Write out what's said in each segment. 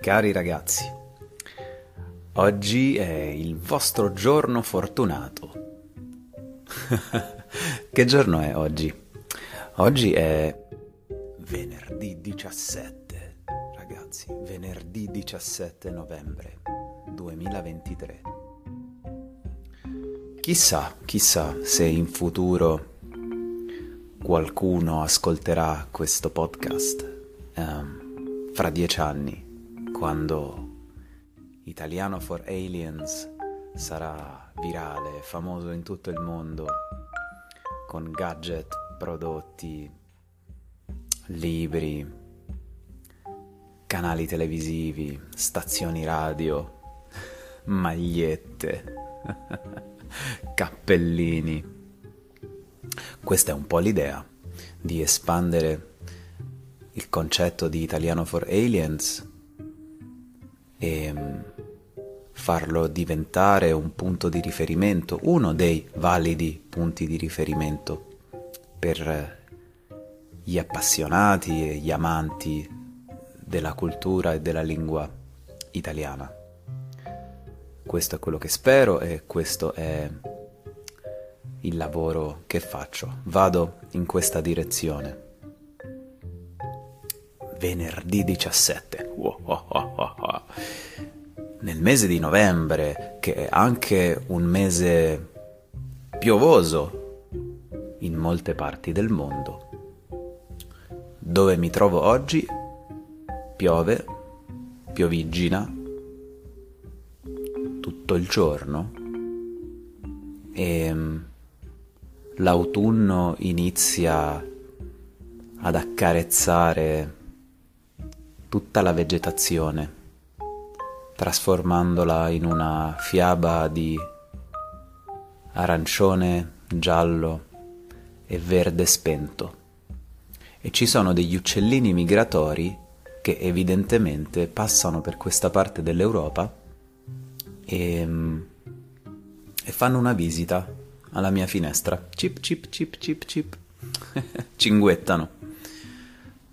Cari ragazzi, oggi è il vostro giorno fortunato. che giorno è oggi? Oggi è venerdì 17, ragazzi, venerdì 17 novembre 2023. Chissà, chissà se in futuro qualcuno ascolterà questo podcast um, fra dieci anni, quando Italiano for Aliens sarà virale, famoso in tutto il mondo, con gadget, prodotti, libri, canali televisivi, stazioni radio, magliette, cappellini. Questa è un po' l'idea di espandere il concetto di Italiano for Aliens e mm, farlo diventare un punto di riferimento, uno dei validi punti di riferimento per gli appassionati e gli amanti della cultura e della lingua italiana. Questo è quello che spero e questo è il lavoro che faccio. Vado in questa direzione. Venerdì 17. Nel mese di novembre, che è anche un mese piovoso in molte parti del mondo. Dove mi trovo oggi? Piove, piovigina, tutto il giorno e l'autunno inizia ad accarezzare tutta la vegetazione, trasformandola in una fiaba di arancione, giallo e verde spento. E ci sono degli uccellini migratori che evidentemente passano per questa parte dell'Europa e, e fanno una visita alla mia finestra. Cip, cip, cip, cip, cip. Cinguettano.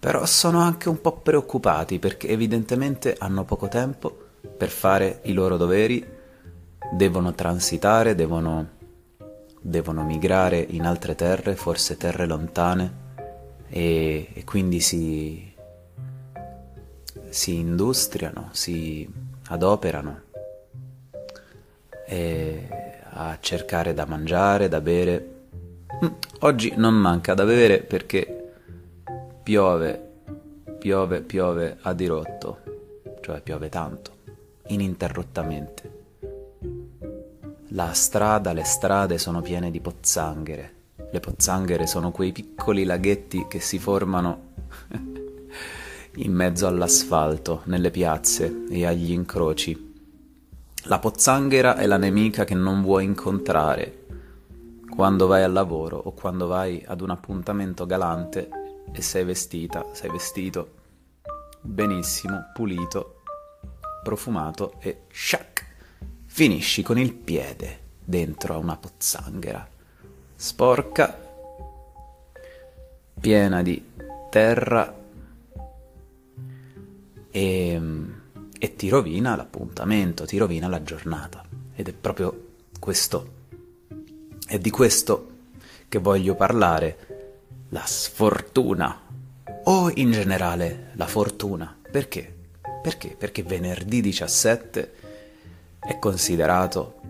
Però sono anche un po' preoccupati perché evidentemente hanno poco tempo per fare i loro doveri, devono transitare, devono, devono migrare in altre terre, forse terre lontane, e, e quindi si, si industriano, si adoperano. A cercare da mangiare, da bere. Mm, oggi non manca da bere perché piove, piove, piove a dirotto, cioè piove tanto, ininterrottamente. La strada, le strade sono piene di pozzanghere. Le pozzanghere sono quei piccoli laghetti che si formano in mezzo all'asfalto, nelle piazze e agli incroci la pozzanghera è la nemica che non vuoi incontrare quando vai al lavoro o quando vai ad un appuntamento galante e sei vestita, sei vestito benissimo, pulito, profumato e shack, finisci con il piede dentro a una pozzanghera sporca, piena di terra e e ti rovina l'appuntamento, ti rovina la giornata. Ed è proprio questo, è di questo che voglio parlare, la sfortuna, o in generale la fortuna. Perché? Perché? Perché venerdì 17 è considerato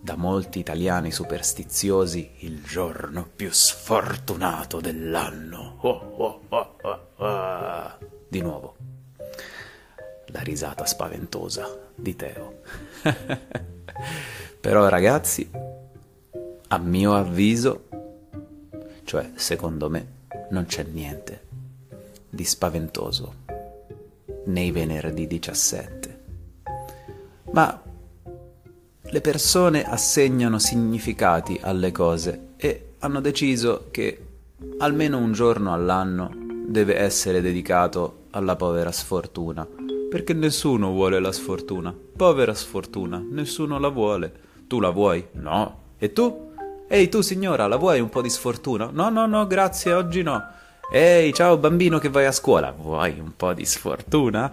da molti italiani superstiziosi il giorno più sfortunato dell'anno. Oh, oh, oh, Di nuovo la risata spaventosa di Teo. Però ragazzi, a mio avviso, cioè secondo me, non c'è niente di spaventoso nei venerdì 17. Ma le persone assegnano significati alle cose e hanno deciso che almeno un giorno all'anno deve essere dedicato alla povera sfortuna perché nessuno vuole la sfortuna. Povera sfortuna, nessuno la vuole. Tu la vuoi? No. E tu? Ehi tu signora, la vuoi un po' di sfortuna? No, no, no, grazie, oggi no. Ehi, ciao bambino che vai a scuola, vuoi un po' di sfortuna?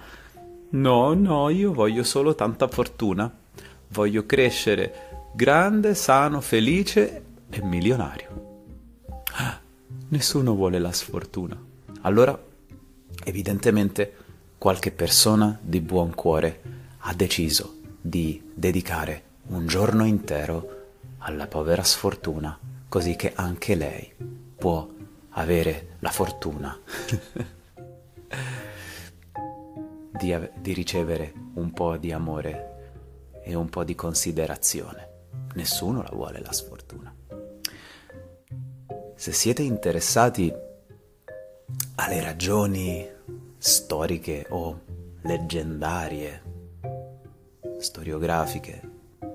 No, no, io voglio solo tanta fortuna. Voglio crescere grande, sano, felice e milionario. Ah, nessuno vuole la sfortuna. Allora, evidentemente, qualche persona di buon cuore ha deciso di dedicare un giorno intero alla povera sfortuna, così che anche lei può avere la fortuna di, di ricevere un po' di amore e un po' di considerazione. Nessuno la vuole la sfortuna. Se siete interessati alle ragioni storiche o leggendarie, storiografiche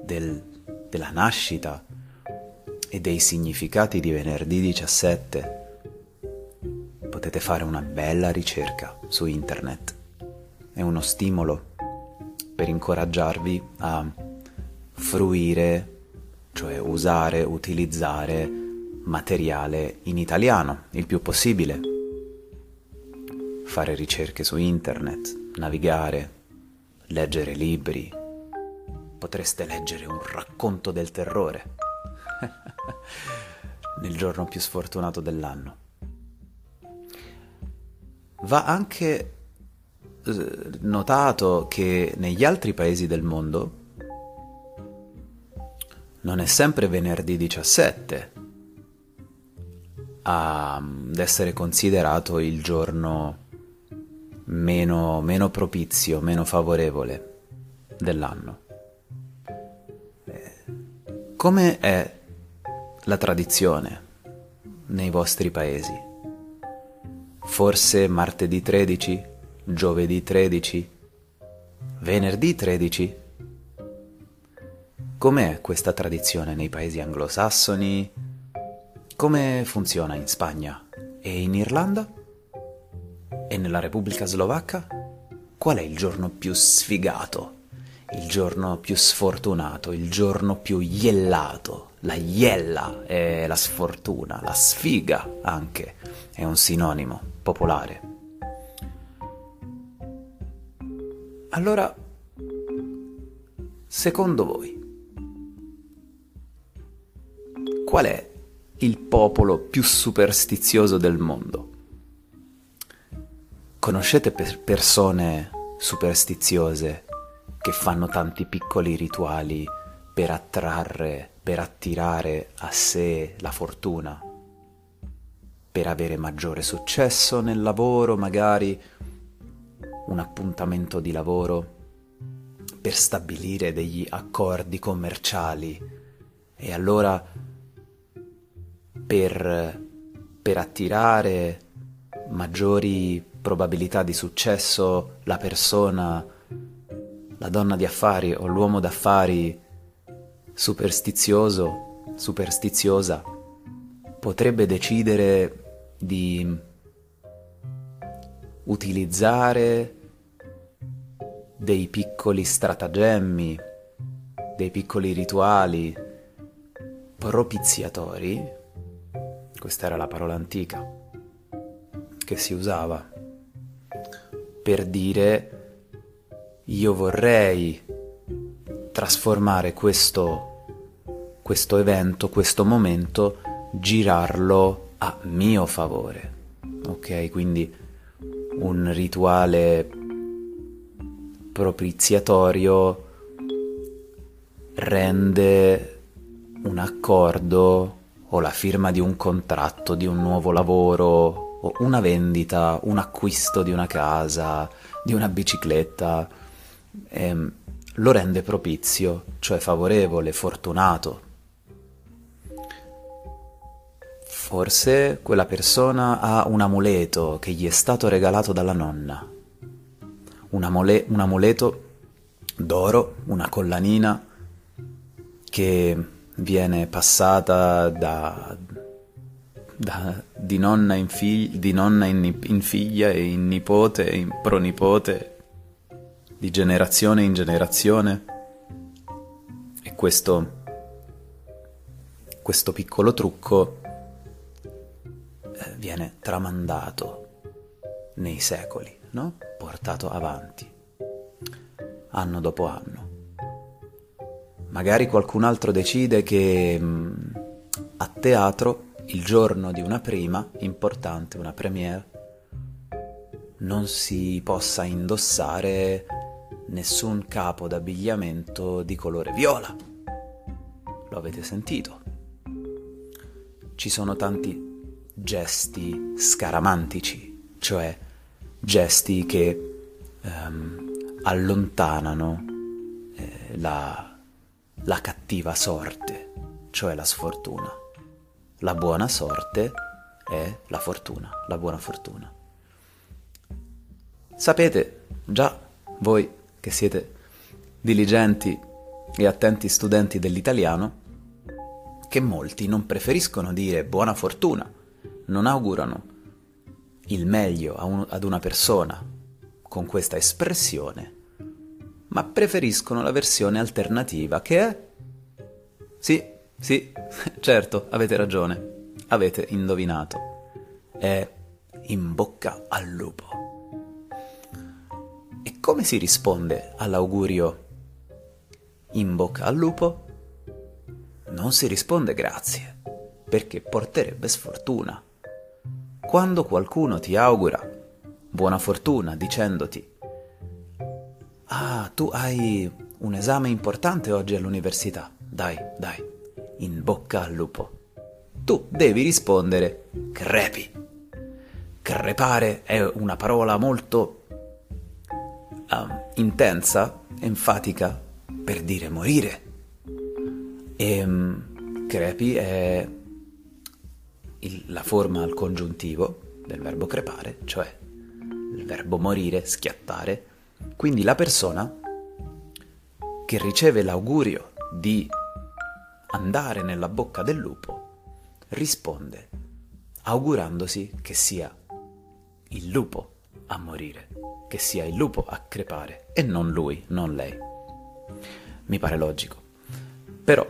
del, della nascita e dei significati di venerdì 17, potete fare una bella ricerca su internet è uno stimolo per incoraggiarvi a fruire, cioè usare, utilizzare materiale in italiano il più possibile. Fare ricerche su internet, navigare, leggere libri. Potreste leggere un racconto del terrore nel giorno più sfortunato dell'anno. Va anche notato che negli altri paesi del mondo non è sempre venerdì 17 ad essere considerato il giorno meno, meno propizio, meno favorevole dell'anno. Come è la tradizione nei vostri paesi? Forse martedì 13? giovedì 13, venerdì 13. Com'è questa tradizione nei paesi anglosassoni? Come funziona in Spagna e in Irlanda? E nella Repubblica Slovacca? Qual è il giorno più sfigato? Il giorno più sfortunato, il giorno più iellato. La iella è la sfortuna, la sfiga anche è un sinonimo popolare. Allora, secondo voi, qual è il popolo più superstizioso del mondo? Conoscete per persone superstiziose che fanno tanti piccoli rituali per attrarre, per attirare a sé la fortuna, per avere maggiore successo nel lavoro magari un appuntamento di lavoro per stabilire degli accordi commerciali. E allora per, per attirare maggiori probabilità di successo la persona, la donna di affari o l'uomo d'affari superstizioso, superstiziosa, potrebbe decidere di utilizzare dei piccoli stratagemmi, dei piccoli rituali propiziatori, questa era la parola antica che si usava per dire io vorrei trasformare questo, questo evento, questo momento, girarlo a mio favore. Ok, quindi un rituale propiziatorio rende un accordo o la firma di un contratto, di un nuovo lavoro o una vendita, un acquisto di una casa, di una bicicletta, ehm, lo rende propizio, cioè favorevole, fortunato. Forse quella persona ha un amuleto che gli è stato regalato dalla nonna un, amole- un amuleto d'oro, una collanina che viene passata da, da, di nonna, in, fig- di nonna in, in, figlia e in nipote e in pronipote, di generazione in generazione. E questo, questo piccolo trucco eh, viene tramandato nei secoli no? portato avanti anno dopo anno. Magari qualcun altro decide che mm, a teatro, il giorno di una prima importante, una premiere, non si possa indossare nessun capo d'abbigliamento di colore viola. Lo avete sentito? Ci sono tanti gesti scaramantici, cioè gesti che ehm, allontanano eh, la, la cattiva sorte, cioè la sfortuna. La buona sorte è la fortuna, la buona fortuna. Sapete già voi che siete diligenti e attenti studenti dell'italiano che molti non preferiscono dire buona fortuna, non augurano il meglio un, ad una persona con questa espressione, ma preferiscono la versione alternativa che è... Sì, sì, certo, avete ragione, avete indovinato. È in bocca al lupo. E come si risponde all'augurio in bocca al lupo? Non si risponde grazie, perché porterebbe sfortuna. Quando qualcuno ti augura buona fortuna dicendoti Ah, tu hai un esame importante oggi all'università. Dai, dai, in bocca al lupo. Tu devi rispondere crepi. Crepare è una parola molto um, intensa, enfatica, per dire morire. E um, crepi è il, la forma al congiuntivo del verbo crepare, cioè il verbo morire, schiattare. Quindi la persona che riceve l'augurio di andare nella bocca del lupo risponde augurandosi che sia il lupo a morire, che sia il lupo a crepare e non lui, non lei. Mi pare logico. Però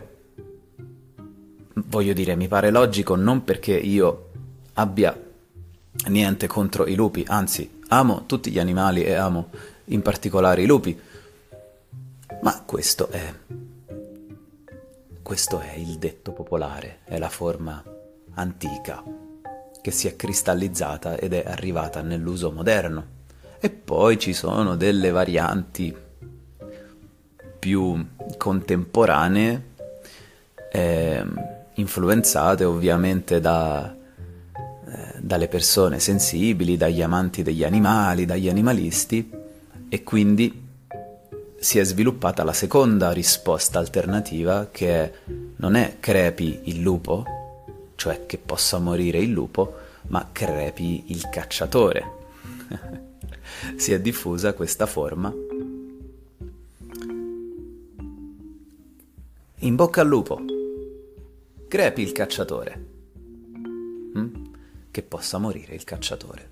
voglio dire, mi pare logico non perché io abbia niente contro i lupi, anzi, amo tutti gli animali e amo in particolare i lupi. Ma questo è questo è il detto popolare, è la forma antica che si è cristallizzata ed è arrivata nell'uso moderno. E poi ci sono delle varianti più contemporanee eh, influenzate ovviamente da, eh, dalle persone sensibili, dagli amanti degli animali, dagli animalisti e quindi si è sviluppata la seconda risposta alternativa che non è crepi il lupo, cioè che possa morire il lupo, ma crepi il cacciatore. si è diffusa questa forma. In bocca al lupo crepi il cacciatore. Mm? Che possa morire il cacciatore.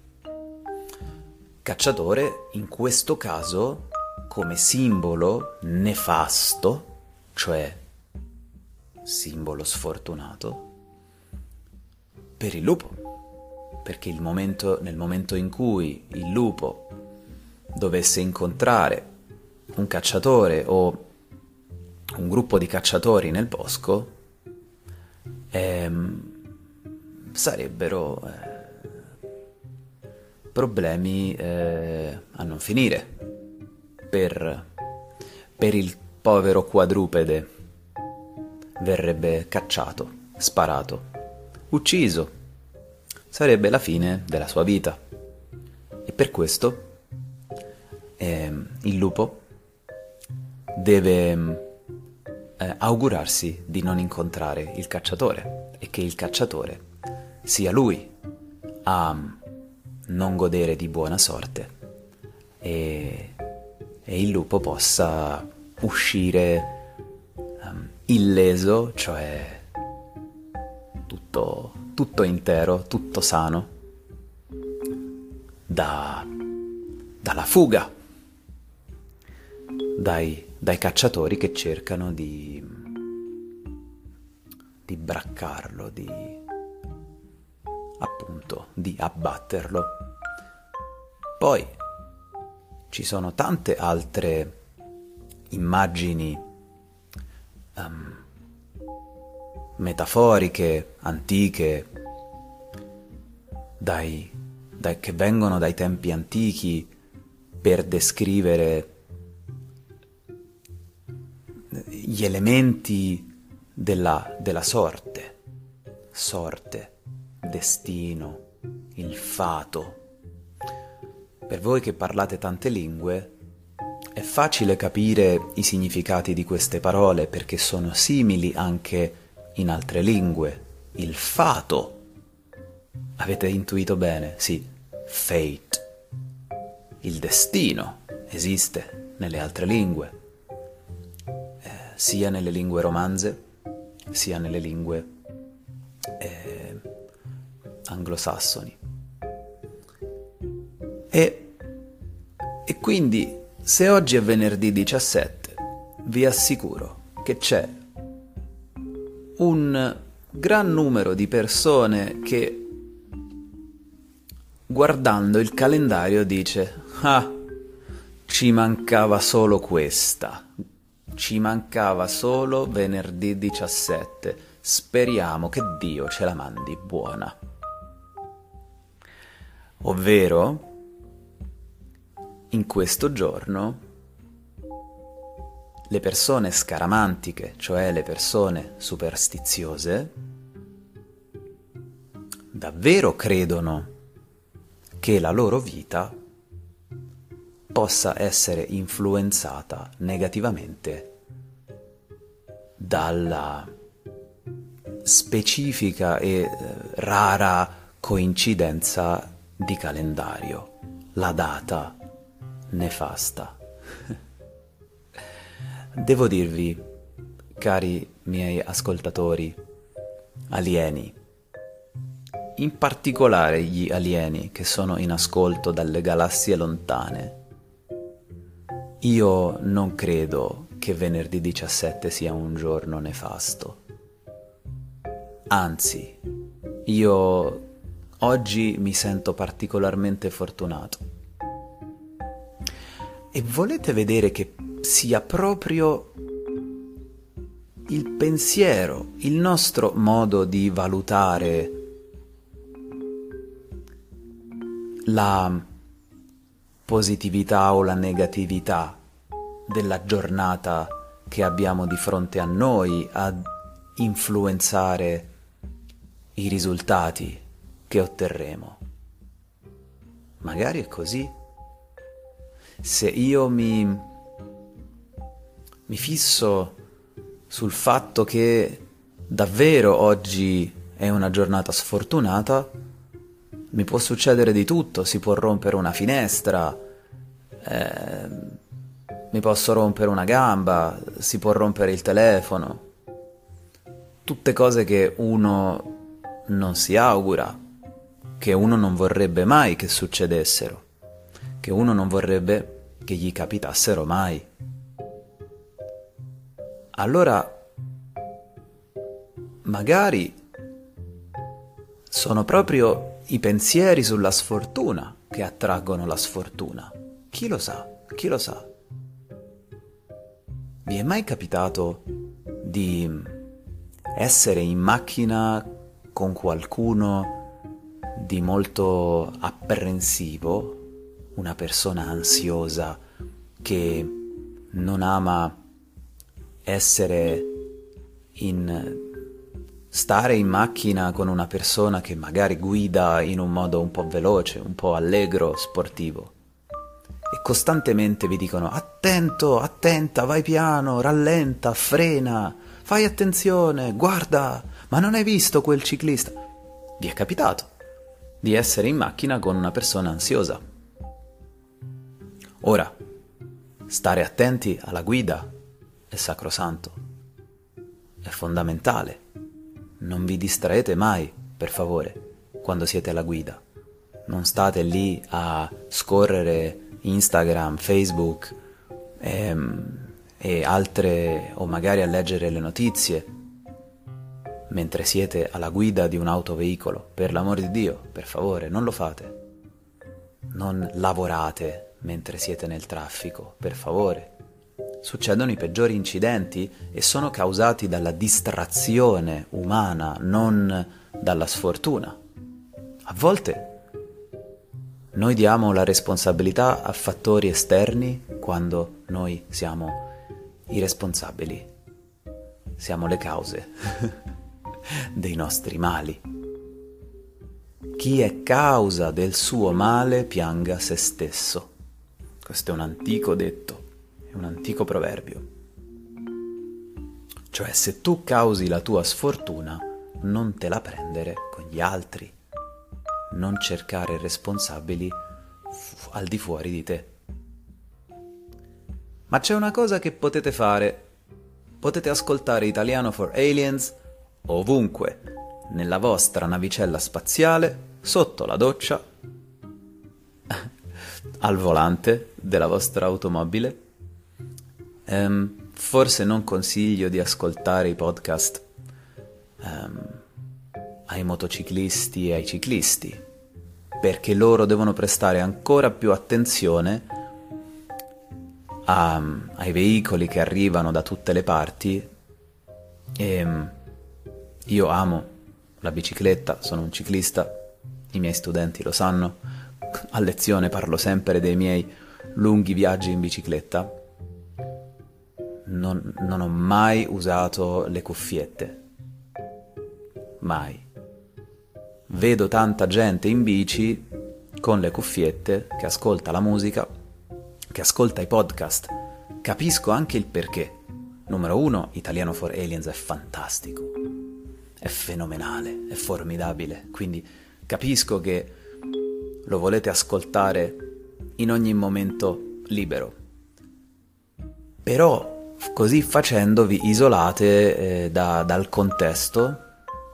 Cacciatore, in questo caso, come simbolo nefasto, cioè simbolo sfortunato, per il lupo. Perché il momento, nel momento in cui il lupo dovesse incontrare un cacciatore o un gruppo di cacciatori nel bosco, ehm, sarebbero eh, problemi eh, a non finire per, per il povero quadrupede. Verrebbe cacciato, sparato, ucciso. Sarebbe la fine della sua vita. E per questo eh, il lupo deve eh, augurarsi di non incontrare il cacciatore e che il cacciatore sia lui a non godere di buona sorte e, e il lupo possa uscire um, illeso, cioè tutto, tutto intero, tutto sano, da, dalla fuga dai dai cacciatori che cercano di, di braccarlo, di appunto di abbatterlo. Poi ci sono tante altre immagini um, metaforiche, antiche, dai, dai, che vengono dai tempi antichi per descrivere gli elementi della, della sorte, sorte, destino, il fato. Per voi che parlate tante lingue, è facile capire i significati di queste parole perché sono simili anche in altre lingue. Il fato. Avete intuito bene? Sì, fate. Il destino esiste nelle altre lingue, eh, sia nelle lingue romanze, sia nelle lingue eh, anglosassoni. E, e quindi, se oggi è venerdì 17, vi assicuro che c'è un gran numero di persone che guardando il calendario dice ah ci mancava solo questa. Ci mancava solo venerdì 17 speriamo che Dio ce la mandi buona. Ovvero in questo giorno le persone scaramantiche, cioè le persone superstiziose, davvero credono che la loro vita possa essere influenzata negativamente dalla specifica e eh, rara coincidenza di calendario, la data nefasta. Devo dirvi, cari miei ascoltatori, alieni, in particolare gli alieni che sono in ascolto dalle galassie lontane, io non credo che venerdì 17 sia un giorno nefasto. Anzi, io oggi mi sento particolarmente fortunato. E volete vedere che sia proprio il pensiero, il nostro modo di valutare la positività o la negatività della giornata che abbiamo di fronte a noi ad influenzare i risultati che otterremo. Magari è così. Se io mi mi fisso sul fatto che davvero oggi è una giornata sfortunata, mi può succedere di tutto, si può rompere una finestra, eh, mi posso rompere una gamba, si può rompere il telefono, tutte cose che uno non si augura, che uno non vorrebbe mai che succedessero, che uno non vorrebbe che gli capitassero mai allora magari sono proprio i pensieri sulla sfortuna che attraggono la sfortuna. Chi lo sa? Chi lo sa? Vi è mai capitato di essere in macchina con qualcuno di molto apprensivo, una persona ansiosa che non ama essere in stare in macchina con una persona che magari guida in un modo un po' veloce, un po' allegro, sportivo. E costantemente vi dicono attento, attenta, vai piano, rallenta, frena, fai attenzione, guarda, ma non hai visto quel ciclista? Vi è capitato di essere in macchina con una persona ansiosa. Ora, stare attenti alla guida è sacrosanto, è fondamentale. Non vi distraete mai, per favore, quando siete alla guida. Non state lì a scorrere Instagram, Facebook ehm, e altre, o magari a leggere le notizie mentre siete alla guida di un autoveicolo. Per l'amor di Dio, per favore, non lo fate. Non lavorate mentre siete nel traffico, per favore succedono i peggiori incidenti e sono causati dalla distrazione umana, non dalla sfortuna. A volte noi diamo la responsabilità a fattori esterni quando noi siamo i responsabili. Siamo le cause dei nostri mali. Chi è causa del suo male pianga se stesso. Questo è un antico detto, è un antico proverbio. Cioè se tu causi la tua sfortuna, non te la prendere con gli altri, non cercare responsabili fu- al di fuori di te. Ma c'è una cosa che potete fare. Potete ascoltare Italiano for Aliens ovunque, nella vostra navicella spaziale, sotto la doccia, al volante della vostra automobile. Um, forse non consiglio di ascoltare i podcast um, ai motociclisti e ai ciclisti, perché loro devono prestare ancora più attenzione a, ai veicoli che arrivano da tutte le parti e mm, io amo la bicicletta, sono un ciclista, i miei studenti lo sanno, a lezione parlo sempre dei miei lunghi viaggi in bicicletta. Non, non ho mai usato le cuffiette, mai. Vedo tanta gente in bici con le cuffiette che ascolta la musica che ascolta i podcast, capisco anche il perché. Numero uno, Italiano for Aliens è fantastico, è fenomenale, è formidabile, quindi capisco che lo volete ascoltare in ogni momento libero. Però così facendo vi isolate eh, da, dal contesto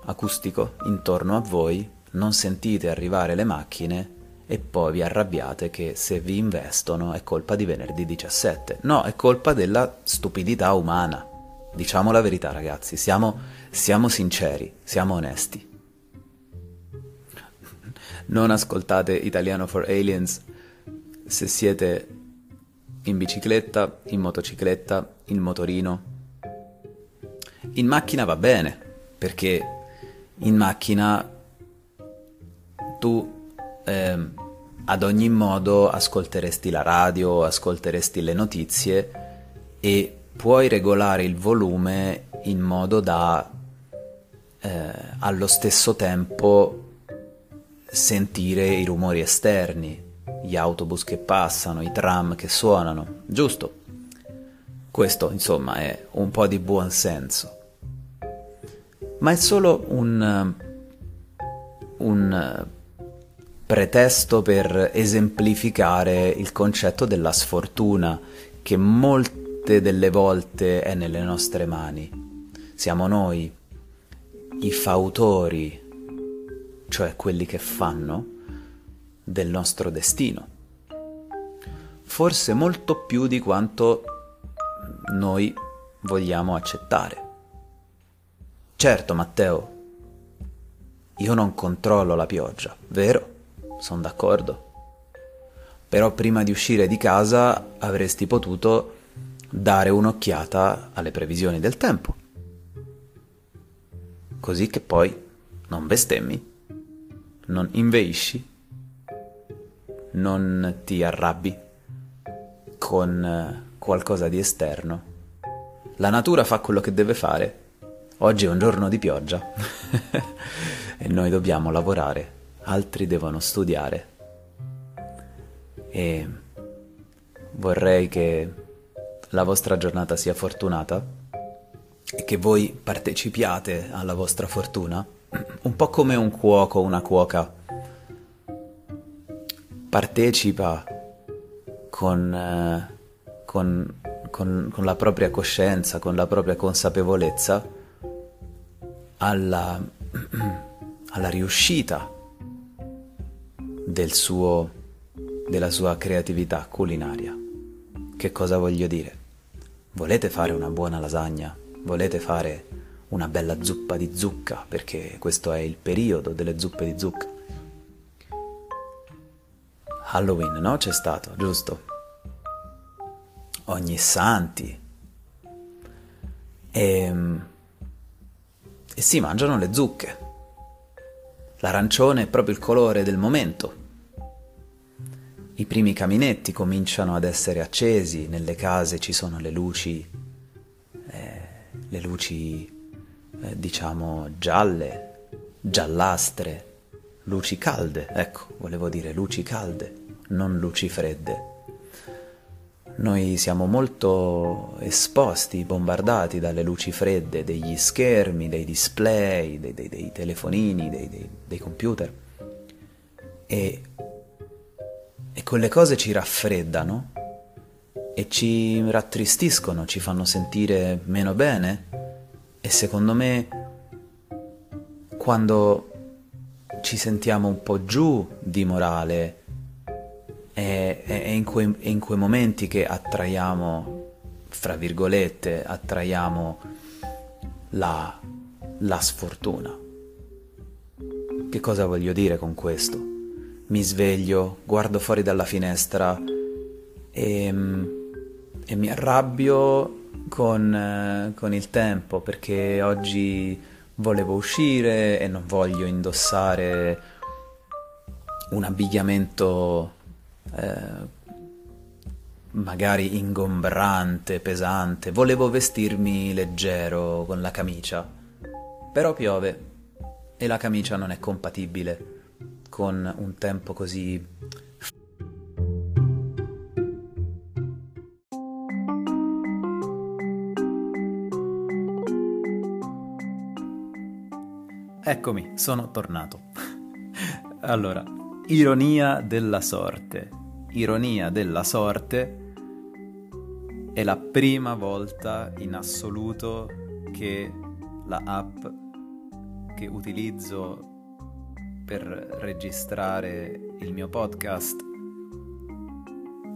acustico intorno a voi, non sentite arrivare le macchine e poi vi arrabbiate che se vi investono è colpa di venerdì 17. No, è colpa della stupidità umana. Diciamo la verità ragazzi, siamo, siamo sinceri, siamo onesti. Non ascoltate Italiano for Aliens se siete in bicicletta, in motocicletta, in motorino. In macchina va bene, perché in macchina tu eh, ad ogni modo ascolteresti la radio, ascolteresti le notizie e puoi regolare il volume in modo da eh, allo stesso tempo sentire i rumori esterni, gli autobus che passano, i tram che suonano, giusto? Questo insomma è un po' di buon senso. Ma è solo un, un pretesto per esemplificare il concetto della sfortuna che molte delle volte è nelle nostre mani. Siamo noi i fautori, cioè quelli che fanno del nostro destino. Forse molto più di quanto noi vogliamo accettare. Certo, Matteo, io non controllo la pioggia, vero? sono d'accordo. Però prima di uscire di casa avresti potuto dare un'occhiata alle previsioni del tempo. Così che poi non bestemmi, non inveisci, non ti arrabbi con eh, qualcosa di esterno. La natura fa quello che deve fare. Oggi è un giorno di pioggia e noi dobbiamo lavorare altri devono studiare. E vorrei che la vostra giornata sia fortunata e che voi partecipiate alla vostra fortuna, un po' come un cuoco o una cuoca partecipa con, eh, con, con, con, la propria coscienza, con la propria consapevolezza alla, alla riuscita del suo, della sua creatività culinaria. Che cosa voglio dire? Volete fare una buona lasagna? Volete fare una bella zuppa di zucca? Perché questo è il periodo delle zuppe di zucca. Halloween, no? C'è stato, giusto? ogni santi e, e si mangiano le zucche. L'arancione è proprio il colore del momento. I primi caminetti cominciano ad essere accesi, nelle case ci sono le luci, eh, le luci eh, diciamo gialle, giallastre, luci calde, ecco, volevo dire luci calde, non luci fredde. Noi siamo molto esposti, bombardati dalle luci fredde degli schermi, dei display, dei, dei, dei telefonini, dei, dei, computer. E, e quelle cose ci raffreddano e ci rattristiscono, ci fanno sentire meno bene. E secondo me, quando ci sentiamo un po' giù di morale, è, è, in quei, è in quei momenti che attraiamo, fra virgolette, attraiamo la, la sfortuna. Che cosa voglio dire con questo? Mi sveglio, guardo fuori dalla finestra e, e mi arrabbio con, con, il tempo perché oggi volevo uscire e non voglio indossare un abbigliamento eh, magari ingombrante, pesante. Volevo vestirmi leggero con la camicia, però piove e la camicia non è compatibile con un tempo così Eccomi, sono tornato. allora, Ironia della sorte. Ironia della sorte è la prima volta in assoluto che la app che utilizzo per registrare il mio podcast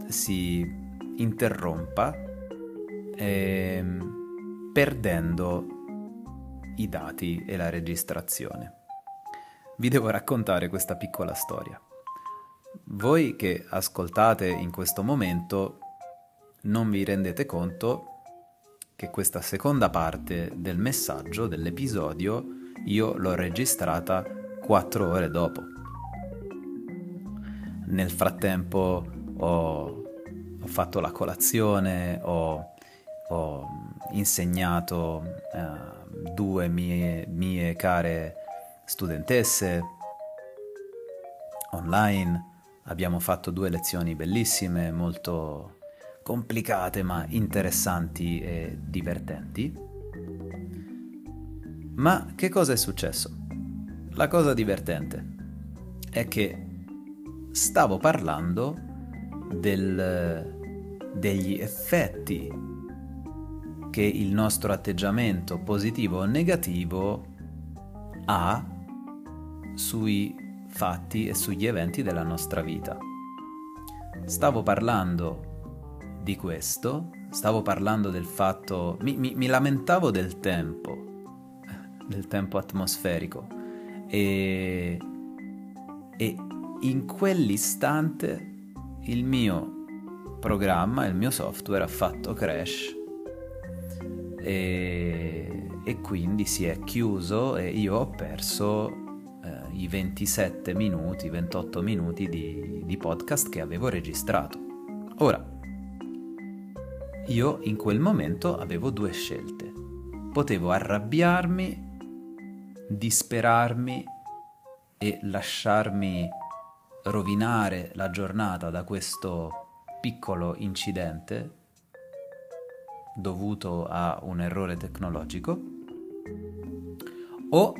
si interrompa eh, perdendo i dati e la registrazione vi devo raccontare questa piccola storia. Voi che ascoltate in questo momento non vi rendete conto che questa seconda parte del messaggio, dell'episodio, io l'ho registrata quattro ore dopo. Nel frattempo ho, ho fatto la colazione, ho, ho insegnato uh, due mie, mie care studentesse online. Abbiamo fatto due lezioni bellissime, molto complicate ma interessanti e divertenti. Ma che cosa è successo? La cosa divertente è che stavo parlando del, degli effetti che il nostro atteggiamento positivo o negativo ha sui fatti e sugli eventi della nostra vita. Stavo parlando di questo, stavo parlando del fatto, mi, mi, mi lamentavo del tempo, del tempo atmosferico e, e in quell'istante il mio programma, il mio software ha fatto crash e, e quindi si è chiuso e io ho perso i 27 minuti, 28 minuti di, di podcast che avevo registrato. Ora, io in quel momento avevo due scelte. Potevo arrabbiarmi, disperarmi e lasciarmi rovinare la giornata da questo piccolo incidente dovuto a un errore tecnologico o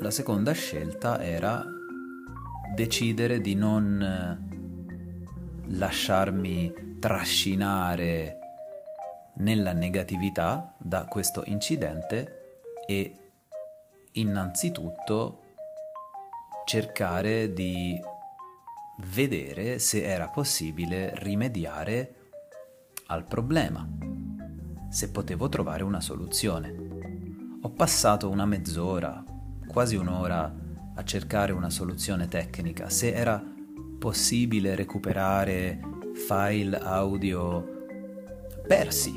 la seconda scelta era decidere di non eh, lasciarmi trascinare nella negatività da questo incidente e innanzitutto cercare di vedere se era possibile rimediare al problema, se potevo trovare una soluzione. Ho passato una mezz'ora, quasi un'ora a cercare una soluzione tecnica, se era possibile recuperare file audio persi,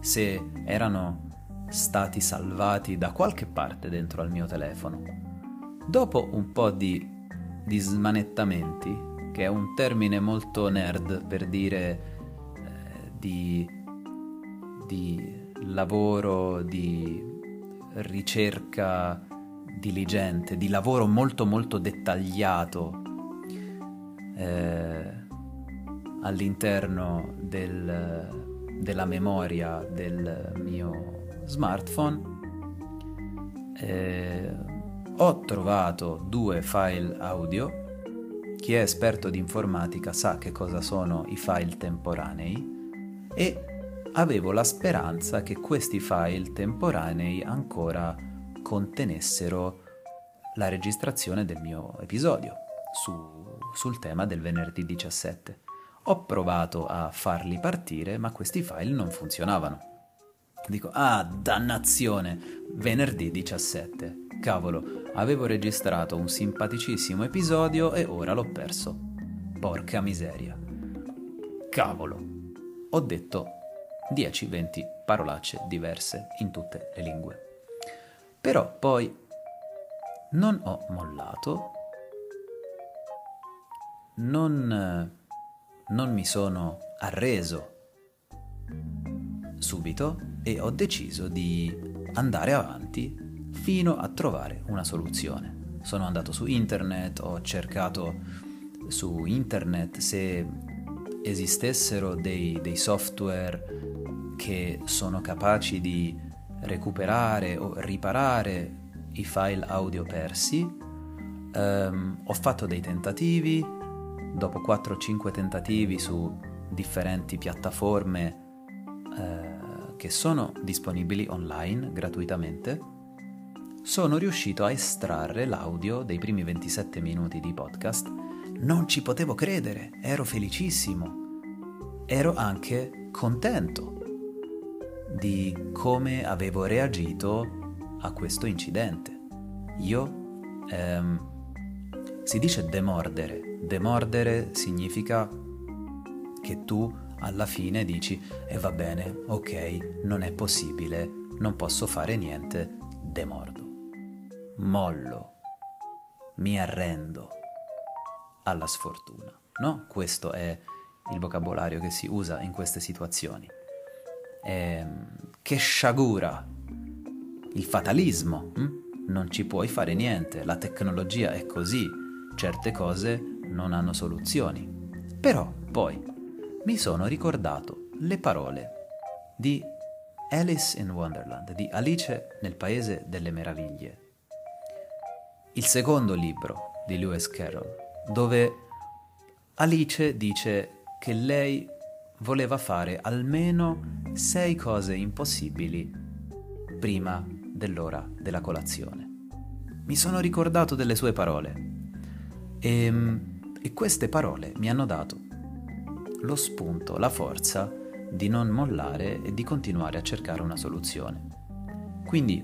se erano stati salvati da qualche parte dentro al mio telefono. Dopo un po' di, di smanettamenti, che è un termine molto nerd per dire eh, di, di lavoro, di ricerca diligente, di lavoro molto molto dettagliato eh, all'interno del, della memoria del mio smartphone, eh, ho trovato due file audio. Chi è esperto di informatica sa che cosa sono i file temporanei e avevo la speranza che questi file temporanei ancora contenessero la registrazione del mio episodio su, sul tema del venerdì 17. Ho provato a farli partire, ma questi file non funzionavano. Dico, ah, dannazione, venerdì 17. Cavolo, avevo registrato un simpaticissimo episodio e ora l'ho perso. Porca miseria. Cavolo. Ho detto 10-20 parolacce diverse in tutte le lingue. Però poi non ho mollato, non, non mi sono arreso subito e ho deciso di andare avanti fino a trovare una soluzione. Sono andato su internet, ho cercato su internet se esistessero dei, dei software che sono capaci di recuperare o riparare i file audio persi. Um, ho fatto dei tentativi, dopo 4-5 tentativi su differenti piattaforme uh, che sono disponibili online gratuitamente, sono riuscito a estrarre l'audio dei primi 27 minuti di podcast. Non ci potevo credere, ero felicissimo. Ero anche contento di come avevo reagito a questo incidente. Io ehm, si dice demordere. Demordere significa che tu alla fine dici e eh, va bene, ok, non è possibile, non posso fare niente, demordo. Mollo. Mi arrendo alla sfortuna. No? Questo è il vocabolario che si usa in queste situazioni. Eh, che sciagura! Il fatalismo. Hm? Non ci puoi fare niente, la tecnologia è così, certe cose non hanno soluzioni. Però poi mi sono ricordato le parole di Alice in Wonderland, di Alice nel Paese delle Meraviglie. Il secondo libro di Lewis Carroll, dove Alice dice che lei voleva fare almeno sei cose impossibili prima dell'ora della colazione. Mi sono ricordato delle sue parole e, e queste parole mi hanno dato lo spunto, la forza di non mollare e di continuare a cercare una soluzione. Quindi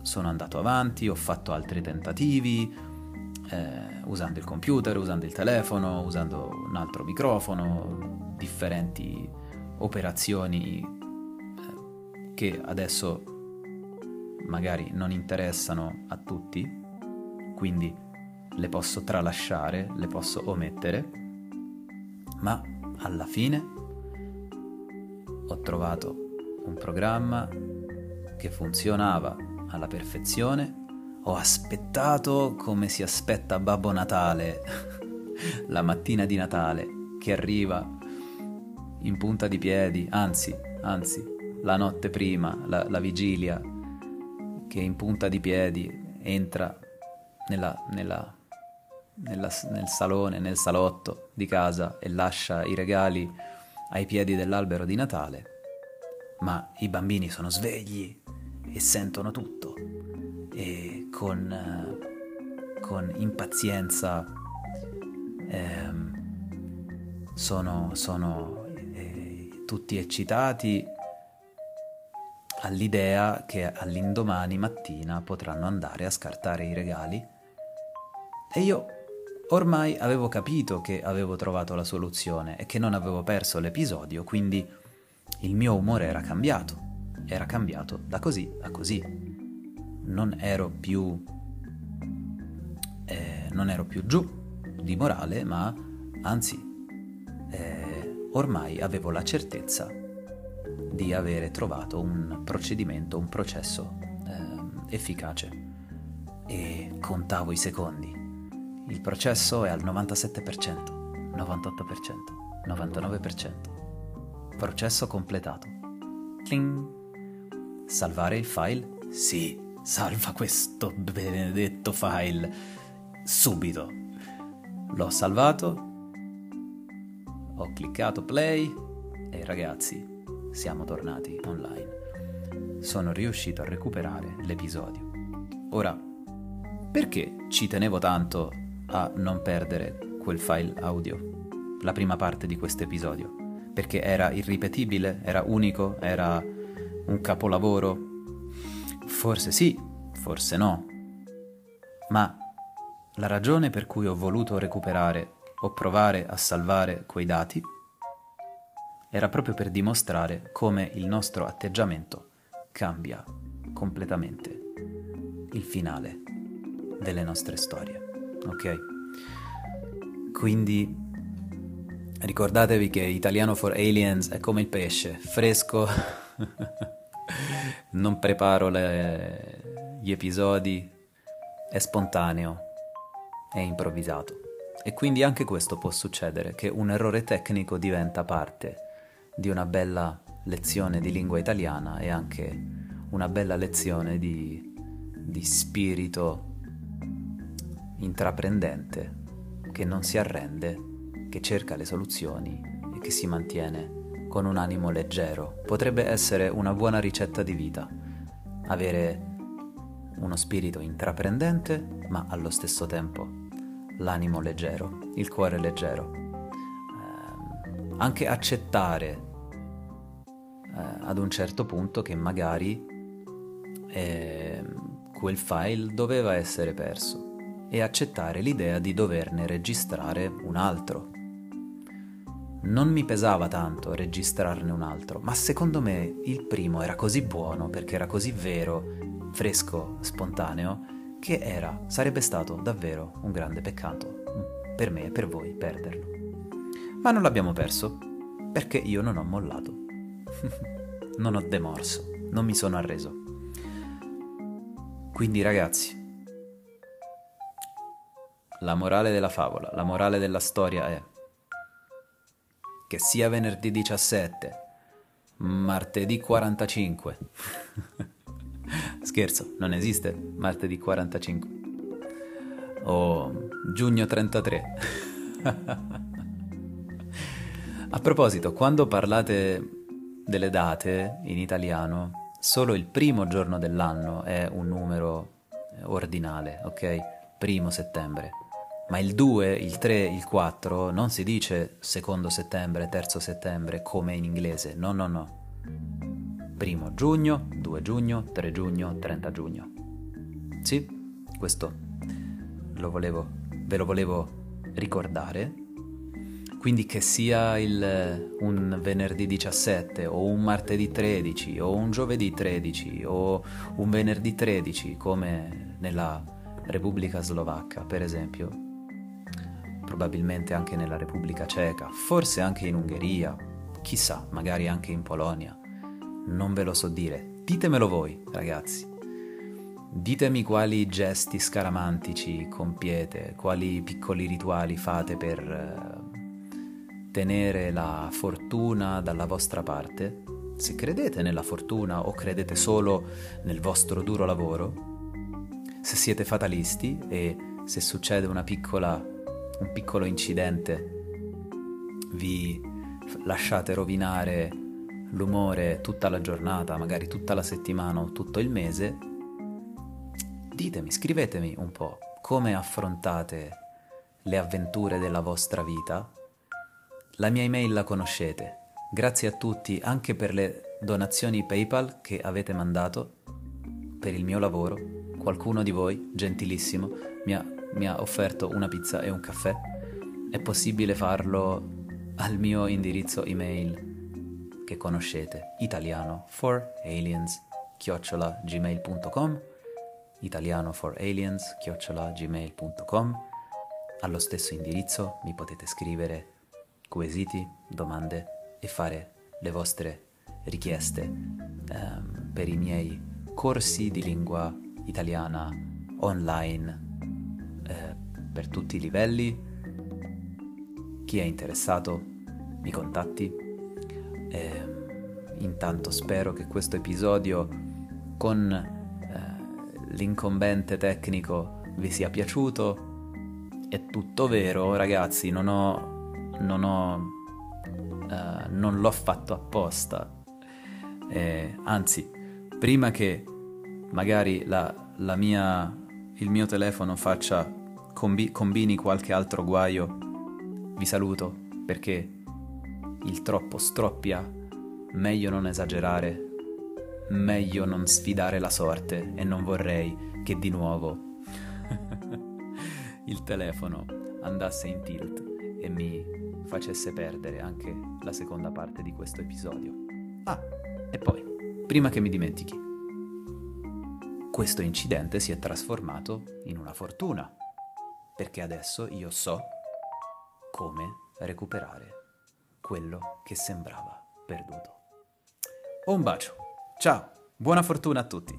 sono andato avanti, ho fatto altri tentativi, eh, usando il computer, usando il telefono, usando un altro microfono, differenti operazioni eh, che adesso magari non interessano a tutti, quindi le posso tralasciare, le posso omettere, ma alla fine ho trovato un programma che funzionava alla perfezione, ho aspettato come si aspetta Babbo Natale la mattina di Natale che arriva in punta di piedi, anzi, anzi, la notte prima, la, la vigilia, che in punta di piedi entra nella, nella, nella, nel salone, nel salotto di casa e lascia i regali ai piedi dell'albero di Natale, ma i bambini sono svegli e sentono tutto. E con, con impazienza ehm, sono, sono tutti eccitati all'idea che all'indomani mattina potranno andare a scartare i regali. E io ormai avevo capito che avevo trovato la soluzione e che non avevo perso l'episodio, quindi il mio umore era cambiato, era cambiato da così a così. Non ero più, eh, non ero più giù di morale, ma anzi, ormai avevo la certezza di avere trovato un procedimento, un processo eh, efficace e contavo i secondi. Il processo è al 97%, 98%, 99%. Processo completato. Cling. Salvare il file? Sì, salva questo benedetto file. Subito. L'ho salvato. Ho cliccato play e ragazzi, siamo tornati online. Sono riuscito a recuperare l'episodio. Ora, perché ci tenevo tanto a non perdere quel file audio? La prima parte di questo episodio perché era irripetibile, era unico, era un capolavoro? Forse sì, forse no. Ma la ragione per cui ho voluto recuperare o provare a salvare quei dati era proprio per dimostrare come il nostro atteggiamento cambia completamente il finale delle nostre storie. Ok? Quindi Ricordatevi che Italiano for Aliens è come il pesce, fresco, non preparo le, gli episodi, è spontaneo, è improvvisato. E quindi anche questo può succedere, che un errore tecnico diventa parte di una bella lezione di lingua italiana e anche una bella lezione di, di spirito intraprendente che non si arrende che cerca le soluzioni e che si mantiene con un animo leggero. Potrebbe essere una buona ricetta di vita, avere uno spirito intraprendente, ma allo stesso tempo l'animo leggero, il cuore leggero. Eh, anche accettare eh, ad un certo punto che magari eh, quel file doveva essere perso e accettare l'idea di doverne registrare un altro non mi pesava tanto registrarne un altro, ma secondo me il primo era così buono perché era così vero, fresco, spontaneo, che era, sarebbe stato davvero un grande peccato mm, per me e per voi perderlo. Ma non l'abbiamo perso perché io non ho mollato, non ho demorso, non mi sono arreso. Quindi ragazzi, la morale della favola, la morale della storia è che sia venerdì 17, martedì 45. Scherzo, non esiste martedì 45. O giugno 33. A proposito, quando parlate delle date in italiano, solo il primo giorno dell'anno è un numero ordinale, ok? Primo settembre ma il 2, il 3, il 4 non si dice secondo settembre, terzo settembre come in inglese, no, no, no. Primo giugno, 2 giugno, 3 giugno, 30 giugno. Sì, questo lo volevo, ve lo volevo ricordare. Quindi che sia il, un venerdì 17 o un martedì 13 o un giovedì 13 o un venerdì 13 come nella Repubblica Slovacca per esempio, probabilmente anche nella Repubblica Ceca, forse anche in Ungheria, chissà, magari anche in Polonia. Non ve lo so dire, ditemelo voi, ragazzi. Ditemi quali gesti scaramantici compiete, quali piccoli rituali fate per eh, tenere la fortuna dalla vostra parte. Se credete nella fortuna o credete solo nel vostro duro lavoro, se siete fatalisti e se succede piccola un piccolo incidente vi lasciate rovinare l'umore tutta la giornata, magari tutta la settimana o tutto il mese, ditemi, scrivetemi un po' come affrontate le avventure della vostra vita. La mia email la conoscete. Grazie a tutti anche per le donazioni PayPal che avete mandato per il mio lavoro. Qualcuno di voi, gentilissimo, mi ha mi ha offerto una pizza e un caffè, è possibile farlo al mio indirizzo email che conoscete, italiano for aliens chiocciola gmail.com italiano for aliens chiocciola gmail.com allo stesso indirizzo mi potete scrivere quesiti, domande e fare le vostre richieste ehm, per i miei corsi di lingua italiana online eh, per tutti i livelli. Chi è interessato mi contatti. Eh, intanto spero che questo episodio con eh, l'incombente tecnico vi sia piaciuto. È tutto vero, ragazzi, non ho... non ho... Uh, non l'ho fatto apposta. Eh, anzi, prima che magari la, la mia, il mio telefono faccia combi, combini qualche altro guaio, vi saluto perché il troppo stroppia, meglio non esagerare, meglio non sfidare la sorte e non vorrei che di nuovo il telefono andasse in tilt e mi facesse perdere anche la seconda parte di questo episodio. Ah, e poi, prima che mi dimentichi, questo incidente si è trasformato in una fortuna, perché adesso io so come recuperare quello che sembrava perduto. Un bacio, ciao, buona fortuna a tutti.